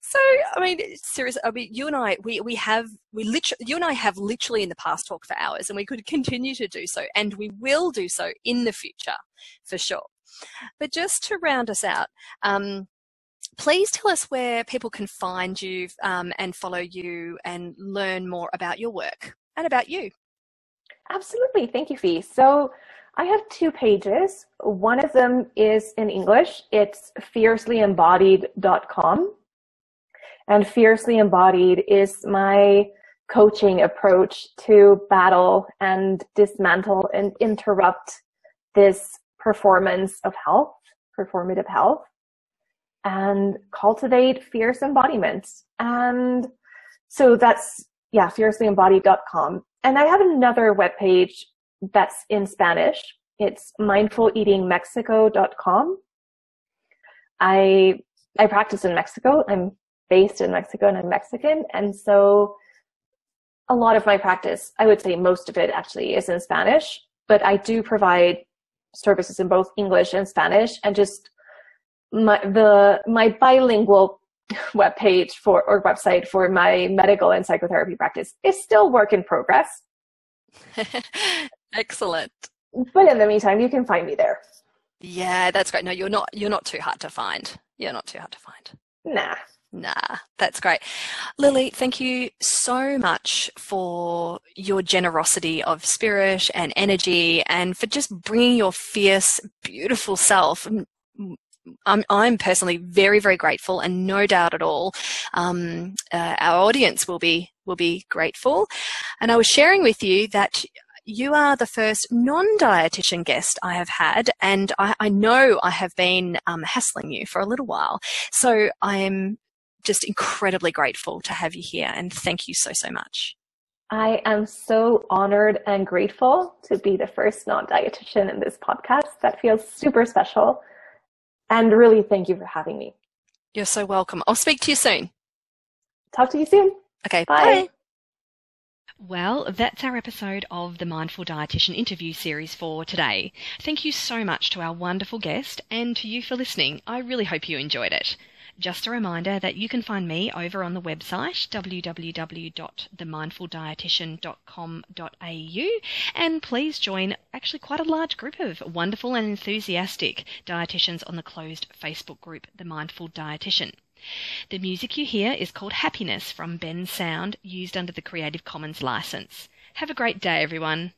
So, I mean, seriously, I mean, you and I, we, we have, we literally, you and I have literally in the past talked for hours and we could continue to do so and we will do so in the future for sure. But just to round us out, um, please tell us where people can find you um, and follow you and learn more about your work and about you. Absolutely. Thank you, Fee. So I have two pages. One of them is in English. It's fiercelyembodied.com. And Fiercely Embodied is my coaching approach to battle and dismantle and interrupt this performance of health, performative health and cultivate fierce embodiments. And so that's, yeah, fiercelyembodied.com. And I have another webpage that's in Spanish. It's mindfuleatingmexico.com. I, I practice in Mexico. I'm based in Mexico and I'm Mexican. And so a lot of my practice, I would say most of it actually is in Spanish, but I do provide services in both English and Spanish and just my the my bilingual web page for or website for my medical and psychotherapy practice is still work in progress. Excellent. But in the meantime, you can find me there. Yeah, that's great. No, you're not you're not too hard to find. You're not too hard to find. Nah. Nah, that's great. Lily, thank you so much for your generosity of spirit and energy and for just bringing your fierce, beautiful self I'm, I'm personally very, very grateful, and no doubt at all, um, uh, our audience will be will be grateful. And I was sharing with you that you are the first non-dietitian guest I have had, and I, I know I have been um, hassling you for a little while. So I am just incredibly grateful to have you here, and thank you so so much. I am so honored and grateful to be the first non-dietitian in this podcast. That feels super special. And really, thank you for having me. You're so welcome. I'll speak to you soon. Talk to you soon. Okay, bye. bye. Well, that's our episode of the Mindful Dietitian interview series for today. Thank you so much to our wonderful guest and to you for listening. I really hope you enjoyed it. Just a reminder that you can find me over on the website www.themindfuldietitian.com.au and please join actually quite a large group of wonderful and enthusiastic dietitians on the closed Facebook group The Mindful Dietitian. The music you hear is called Happiness from Bensound, used under the Creative Commons license. Have a great day, everyone.